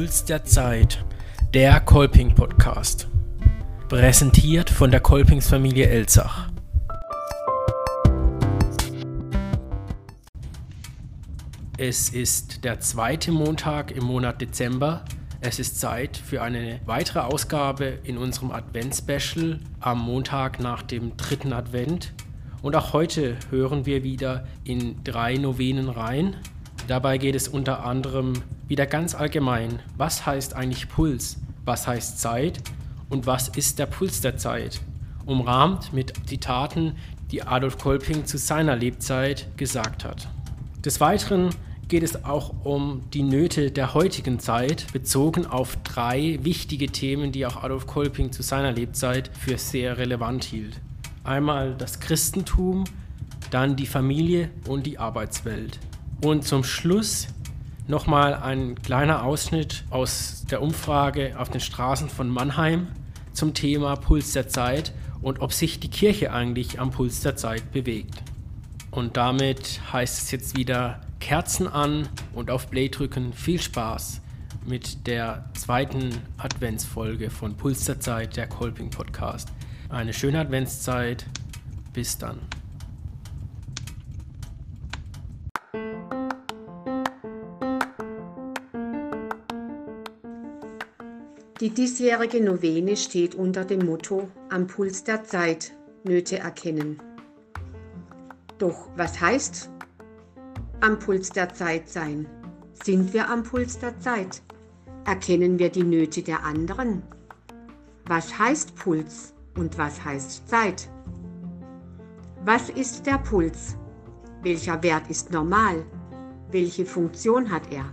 Puls der Zeit, der Kolping Podcast. Präsentiert von der Kolpingsfamilie Elzach. Es ist der zweite Montag im Monat Dezember. Es ist Zeit für eine weitere Ausgabe in unserem Advent-Special am Montag nach dem dritten Advent. Und auch heute hören wir wieder in drei Novenen rein. Dabei geht es unter anderem wieder ganz allgemein, was heißt eigentlich Puls, was heißt Zeit und was ist der Puls der Zeit, umrahmt mit Zitaten, die Adolf Kolping zu seiner Lebzeit gesagt hat. Des Weiteren geht es auch um die Nöte der heutigen Zeit, bezogen auf drei wichtige Themen, die auch Adolf Kolping zu seiner Lebzeit für sehr relevant hielt. Einmal das Christentum, dann die Familie und die Arbeitswelt. Und zum Schluss nochmal ein kleiner Ausschnitt aus der Umfrage auf den Straßen von Mannheim zum Thema Puls der Zeit und ob sich die Kirche eigentlich am Puls der Zeit bewegt. Und damit heißt es jetzt wieder Kerzen an und auf Play drücken. Viel Spaß mit der zweiten Adventsfolge von Puls der Zeit, der Kolping Podcast. Eine schöne Adventszeit. Bis dann. Die diesjährige Novene steht unter dem Motto Am Puls der Zeit Nöte erkennen. Doch was heißt am Puls der Zeit sein? Sind wir am Puls der Zeit? Erkennen wir die Nöte der anderen? Was heißt Puls und was heißt Zeit? Was ist der Puls? Welcher Wert ist normal? Welche Funktion hat er?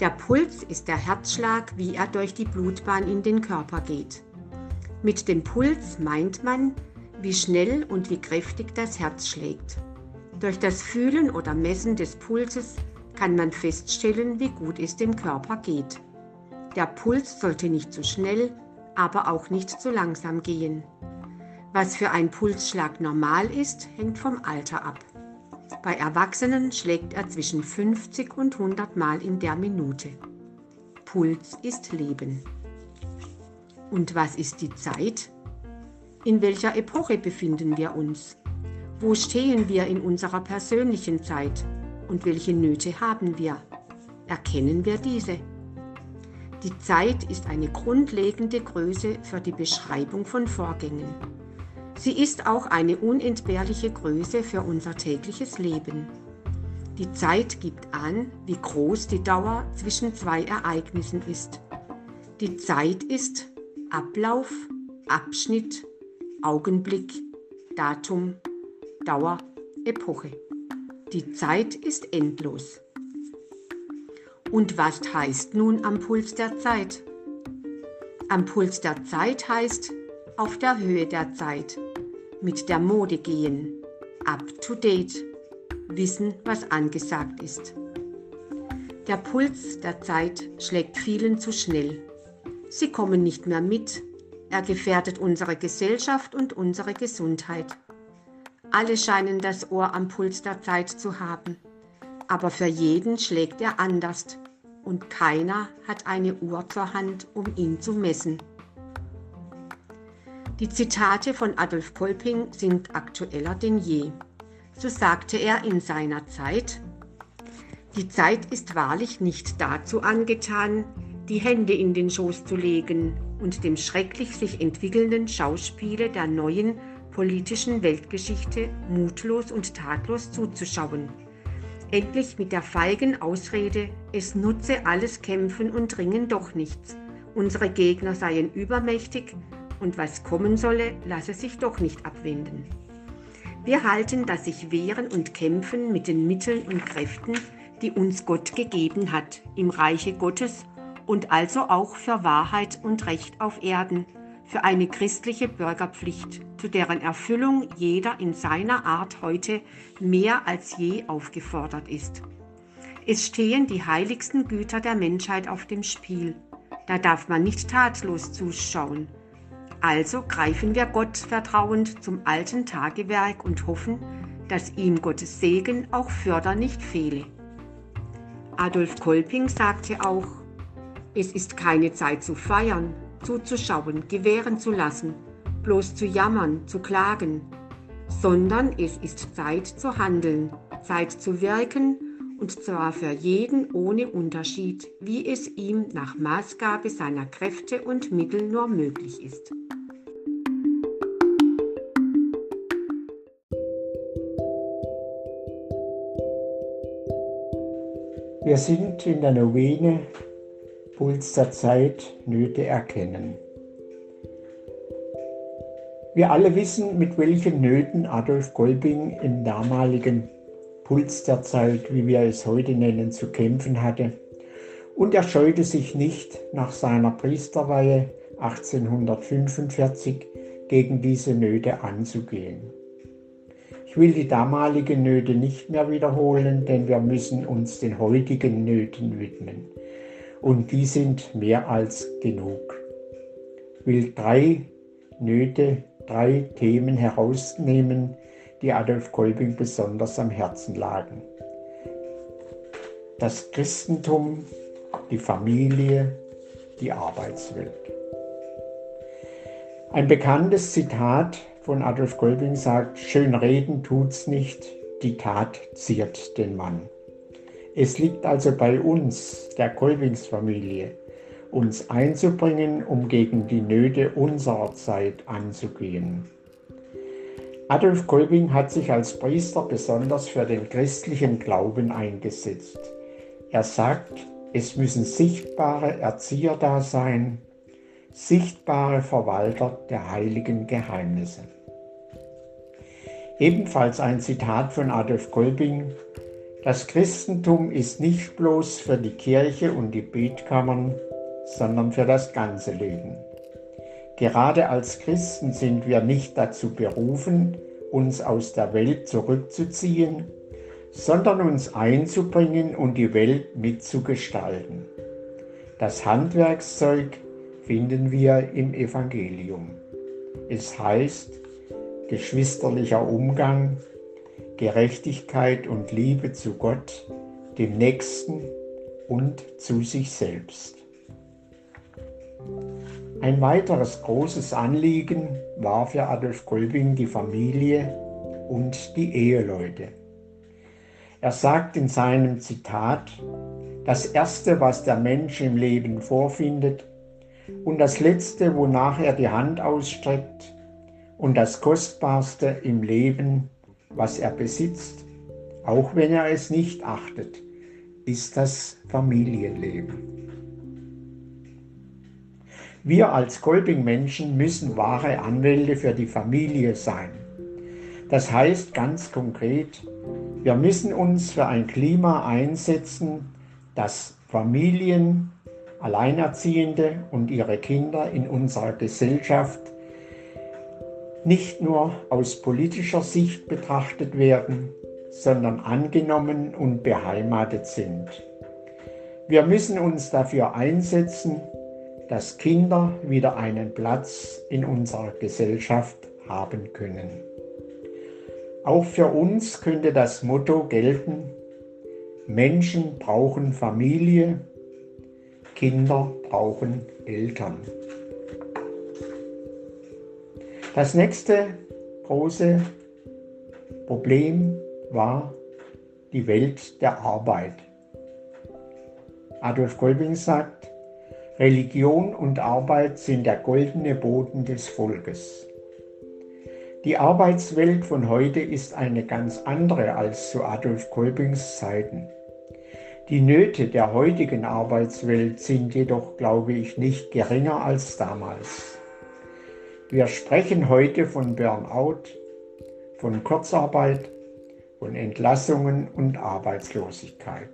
Der Puls ist der Herzschlag, wie er durch die Blutbahn in den Körper geht. Mit dem Puls meint man, wie schnell und wie kräftig das Herz schlägt. Durch das Fühlen oder Messen des Pulses kann man feststellen, wie gut es dem Körper geht. Der Puls sollte nicht zu schnell, aber auch nicht zu langsam gehen. Was für ein Pulsschlag normal ist, hängt vom Alter ab. Bei Erwachsenen schlägt er zwischen 50 und 100 Mal in der Minute. Puls ist Leben. Und was ist die Zeit? In welcher Epoche befinden wir uns? Wo stehen wir in unserer persönlichen Zeit? Und welche Nöte haben wir? Erkennen wir diese? Die Zeit ist eine grundlegende Größe für die Beschreibung von Vorgängen. Sie ist auch eine unentbehrliche Größe für unser tägliches Leben. Die Zeit gibt an, wie groß die Dauer zwischen zwei Ereignissen ist. Die Zeit ist Ablauf, Abschnitt, Augenblick, Datum, Dauer, Epoche. Die Zeit ist endlos. Und was heißt nun am Puls der Zeit? Am Puls der Zeit heißt auf der Höhe der Zeit mit der Mode gehen, up to date, wissen, was angesagt ist. Der Puls der Zeit schlägt vielen zu schnell. Sie kommen nicht mehr mit, er gefährdet unsere Gesellschaft und unsere Gesundheit. Alle scheinen das Ohr am Puls der Zeit zu haben, aber für jeden schlägt er anders und keiner hat eine Uhr zur Hand, um ihn zu messen. Die Zitate von Adolf Kolping sind aktueller denn je. So sagte er in seiner Zeit, die Zeit ist wahrlich nicht dazu angetan, die Hände in den Schoß zu legen und dem schrecklich sich entwickelnden Schauspiele der neuen politischen Weltgeschichte mutlos und tatlos zuzuschauen. Endlich mit der feigen Ausrede, es nutze alles Kämpfen und Ringen doch nichts. Unsere Gegner seien übermächtig und was kommen solle, lasse sich doch nicht abwenden. Wir halten das sich wehren und kämpfen mit den Mitteln und Kräften, die uns Gott gegeben hat, im Reiche Gottes und also auch für Wahrheit und Recht auf Erden, für eine christliche Bürgerpflicht, zu deren Erfüllung jeder in seiner Art heute mehr als je aufgefordert ist. Es stehen die heiligsten Güter der Menschheit auf dem Spiel. Da darf man nicht tatlos zuschauen, also greifen wir Gott vertrauend zum alten Tagewerk und hoffen, dass ihm Gottes Segen auch Förder nicht fehle. Adolf Kolping sagte auch, Es ist keine Zeit zu feiern, zuzuschauen, gewähren zu lassen, bloß zu jammern, zu klagen, sondern es ist Zeit zu handeln, Zeit zu wirken, und zwar für jeden ohne Unterschied, wie es ihm nach Maßgabe seiner Kräfte und Mittel nur möglich ist. Wir sind in der Novene Puls der Zeit Nöte erkennen. Wir alle wissen, mit welchen Nöten Adolf Golbing im damaligen Puls der Zeit, wie wir es heute nennen, zu kämpfen hatte. Und er scheute sich nicht, nach seiner Priesterweihe 1845 gegen diese Nöte anzugehen. Ich will die damaligen Nöte nicht mehr wiederholen, denn wir müssen uns den heutigen Nöten widmen und die sind mehr als genug. Ich will drei Nöte, drei Themen herausnehmen, die Adolf Kolbing besonders am Herzen lagen. Das Christentum, die Familie, die Arbeitswelt. Ein bekanntes Zitat von Adolf Kolbing sagt, schön reden tut's nicht, die Tat ziert den Mann. Es liegt also bei uns, der Kolbingsfamilie, uns einzubringen, um gegen die Nöte unserer Zeit anzugehen. Adolf Kolbing hat sich als Priester besonders für den christlichen Glauben eingesetzt. Er sagt, es müssen sichtbare Erzieher da sein, sichtbare Verwalter der heiligen Geheimnisse. Ebenfalls ein Zitat von Adolf Kolbing, das Christentum ist nicht bloß für die Kirche und die Betkammern, sondern für das ganze Leben. Gerade als Christen sind wir nicht dazu berufen, uns aus der Welt zurückzuziehen, sondern uns einzubringen und die Welt mitzugestalten. Das Handwerkszeug finden wir im Evangelium. Es heißt geschwisterlicher Umgang, Gerechtigkeit und Liebe zu Gott, dem Nächsten und zu sich selbst. Ein weiteres großes Anliegen war für Adolf Kolbing die Familie und die Eheleute. Er sagt in seinem Zitat, das Erste, was der Mensch im Leben vorfindet und das Letzte, wonach er die Hand ausstreckt und das Kostbarste im Leben was er besitzt, auch wenn er es nicht achtet, ist das Familienleben. Wir als Kolping-Menschen müssen wahre Anwälte für die Familie sein. Das heißt ganz konkret, wir müssen uns für ein Klima einsetzen, das Familien, Alleinerziehende und ihre Kinder in unserer Gesellschaft nicht nur aus politischer Sicht betrachtet werden, sondern angenommen und beheimatet sind. Wir müssen uns dafür einsetzen, dass Kinder wieder einen Platz in unserer Gesellschaft haben können. Auch für uns könnte das Motto gelten, Menschen brauchen Familie, Kinder brauchen Eltern. Das nächste große Problem war die Welt der Arbeit. Adolf Kolbing sagt, Religion und Arbeit sind der goldene Boden des Volkes. Die Arbeitswelt von heute ist eine ganz andere als zu Adolf Kolbings Zeiten. Die Nöte der heutigen Arbeitswelt sind jedoch, glaube ich, nicht geringer als damals. Wir sprechen heute von Burnout, von Kurzarbeit, von Entlassungen und Arbeitslosigkeit.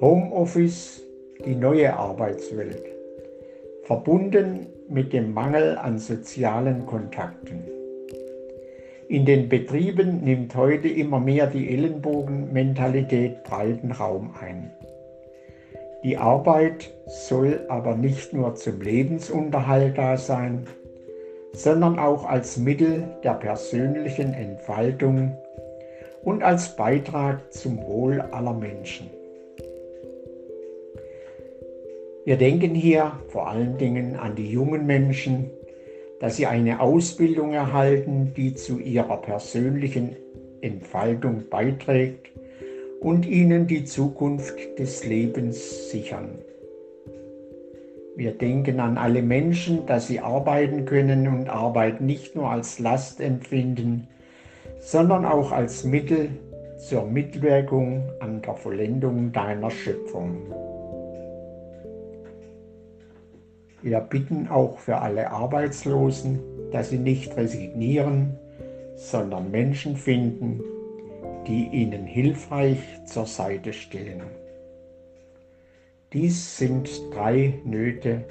Homeoffice, die neue Arbeitswelt, verbunden mit dem Mangel an sozialen Kontakten. In den Betrieben nimmt heute immer mehr die Ellenbogenmentalität breiten Raum ein. Die Arbeit soll aber nicht nur zum Lebensunterhalt da sein, sondern auch als Mittel der persönlichen Entfaltung und als Beitrag zum Wohl aller Menschen. Wir denken hier vor allen Dingen an die jungen Menschen, dass sie eine Ausbildung erhalten, die zu ihrer persönlichen Entfaltung beiträgt und ihnen die Zukunft des Lebens sichern. Wir denken an alle Menschen, dass sie arbeiten können und Arbeit nicht nur als Last empfinden, sondern auch als Mittel zur Mitwirkung an der Vollendung deiner Schöpfung. Wir bitten auch für alle Arbeitslosen, dass sie nicht resignieren, sondern Menschen finden, die ihnen hilfreich zur Seite stehen. Dies sind drei Nöte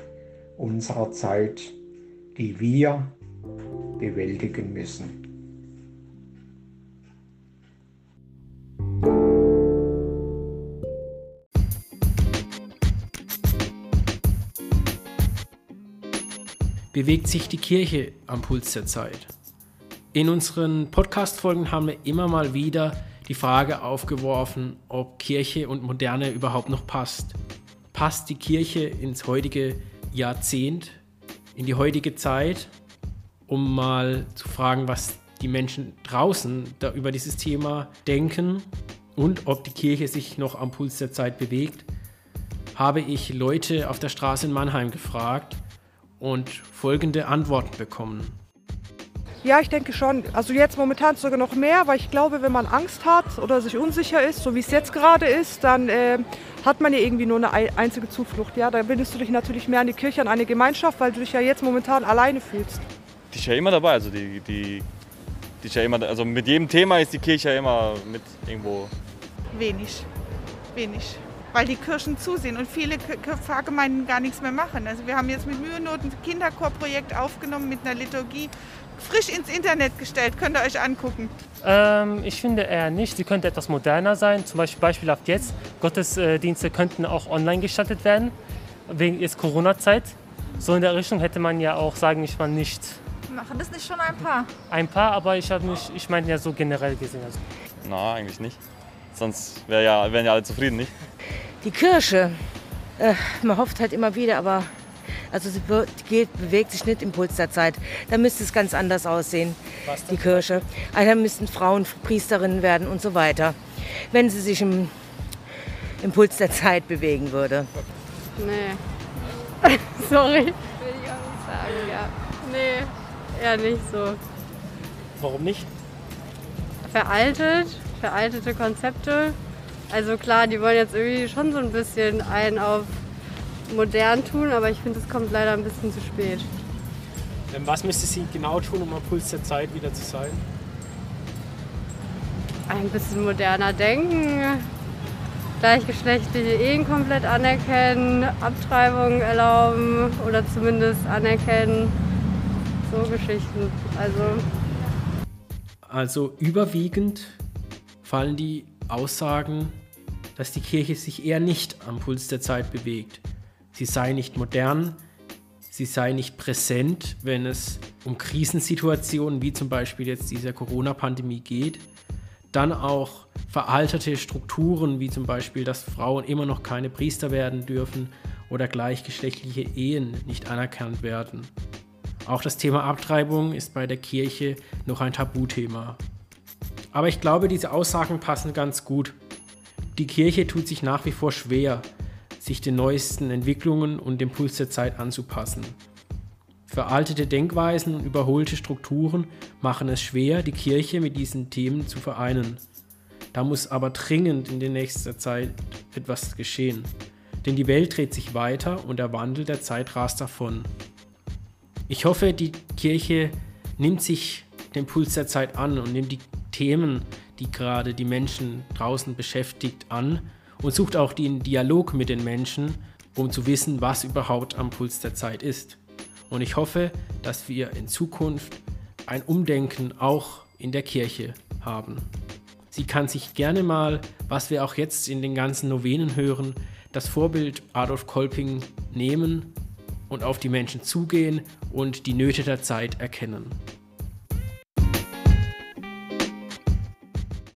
unserer Zeit, die wir bewältigen müssen. Bewegt sich die Kirche am Puls der Zeit? In unseren Podcast-Folgen haben wir immer mal wieder die Frage aufgeworfen, ob Kirche und Moderne überhaupt noch passt. Passt die Kirche ins heutige Jahrzehnt, in die heutige Zeit, um mal zu fragen, was die Menschen draußen da über dieses Thema denken und ob die Kirche sich noch am Puls der Zeit bewegt, habe ich Leute auf der Straße in Mannheim gefragt und folgende Antworten bekommen. Ja, ich denke schon. Also jetzt momentan sogar noch mehr, weil ich glaube, wenn man Angst hat oder sich unsicher ist, so wie es jetzt gerade ist, dann äh, hat man ja irgendwie nur eine einzige Zuflucht. Ja, da bindest du dich natürlich mehr an die Kirche, an eine Gemeinschaft, weil du dich ja jetzt momentan alleine fühlst. Die ist ja immer dabei. Also die, die, die ist ja immer, also mit jedem Thema ist die Kirche ja immer mit irgendwo. Wenig, wenig weil die Kirchen zusehen und viele Pfarrgemeinden gar nichts mehr machen. Also wir haben jetzt mit Mühenoten ein Kinderchorprojekt aufgenommen mit einer Liturgie, frisch ins Internet gestellt, könnt ihr euch angucken. Ähm, ich finde eher nicht. Sie könnte etwas moderner sein. Zum Beispiel beispielhaft jetzt, Gottesdienste könnten auch online gestaltet werden, wegen jetzt Corona-Zeit. So in der Richtung hätte man ja auch sagen, ich mal nicht. Machen das nicht schon ein paar? Ein paar, aber ich habe mich, ich meine ja so generell gesehen. Also. Na, eigentlich nicht. Sonst wär ja, wären ja alle zufrieden, nicht? Die Kirche, äh, man hofft halt immer wieder, aber also sie geht, bewegt sich nicht im Puls der Zeit. Da müsste es ganz anders aussehen, die Kirche. Also da müssten Frauen Priesterinnen werden und so weiter, wenn sie sich im, im Puls der Zeit bewegen würde. Nee. Sorry. Will ich auch nicht sagen, ja. Nee, eher nicht so. Warum nicht? Veraltet, veraltete Konzepte. Also klar, die wollen jetzt irgendwie schon so ein bisschen einen auf modern tun, aber ich finde, es kommt leider ein bisschen zu spät. Ähm, was müsste sie genau tun, um am Puls der Zeit wieder zu sein? Ein bisschen moderner denken, gleichgeschlechtliche Ehen komplett anerkennen, Abtreibungen erlauben oder zumindest anerkennen. So Geschichten. Also, also überwiegend fallen die Aussagen, dass die Kirche sich eher nicht am Puls der Zeit bewegt. Sie sei nicht modern, sie sei nicht präsent, wenn es um Krisensituationen wie zum Beispiel jetzt dieser Corona-Pandemie geht. Dann auch veraltete Strukturen wie zum Beispiel, dass Frauen immer noch keine Priester werden dürfen oder gleichgeschlechtliche Ehen nicht anerkannt werden. Auch das Thema Abtreibung ist bei der Kirche noch ein Tabuthema. Aber ich glaube, diese Aussagen passen ganz gut. Die Kirche tut sich nach wie vor schwer, sich den neuesten Entwicklungen und dem Puls der Zeit anzupassen. Veraltete Denkweisen und überholte Strukturen machen es schwer, die Kirche mit diesen Themen zu vereinen. Da muss aber dringend in der nächsten Zeit etwas geschehen. Denn die Welt dreht sich weiter und der Wandel der Zeit rast davon. Ich hoffe, die Kirche nimmt sich den Puls der Zeit an und nimmt die Themen, die gerade die Menschen draußen beschäftigt, an und sucht auch den Dialog mit den Menschen, um zu wissen, was überhaupt am Puls der Zeit ist. Und ich hoffe, dass wir in Zukunft ein Umdenken auch in der Kirche haben. Sie kann sich gerne mal, was wir auch jetzt in den ganzen Novenen hören, das Vorbild Adolf Kolping nehmen und auf die Menschen zugehen und die Nöte der Zeit erkennen.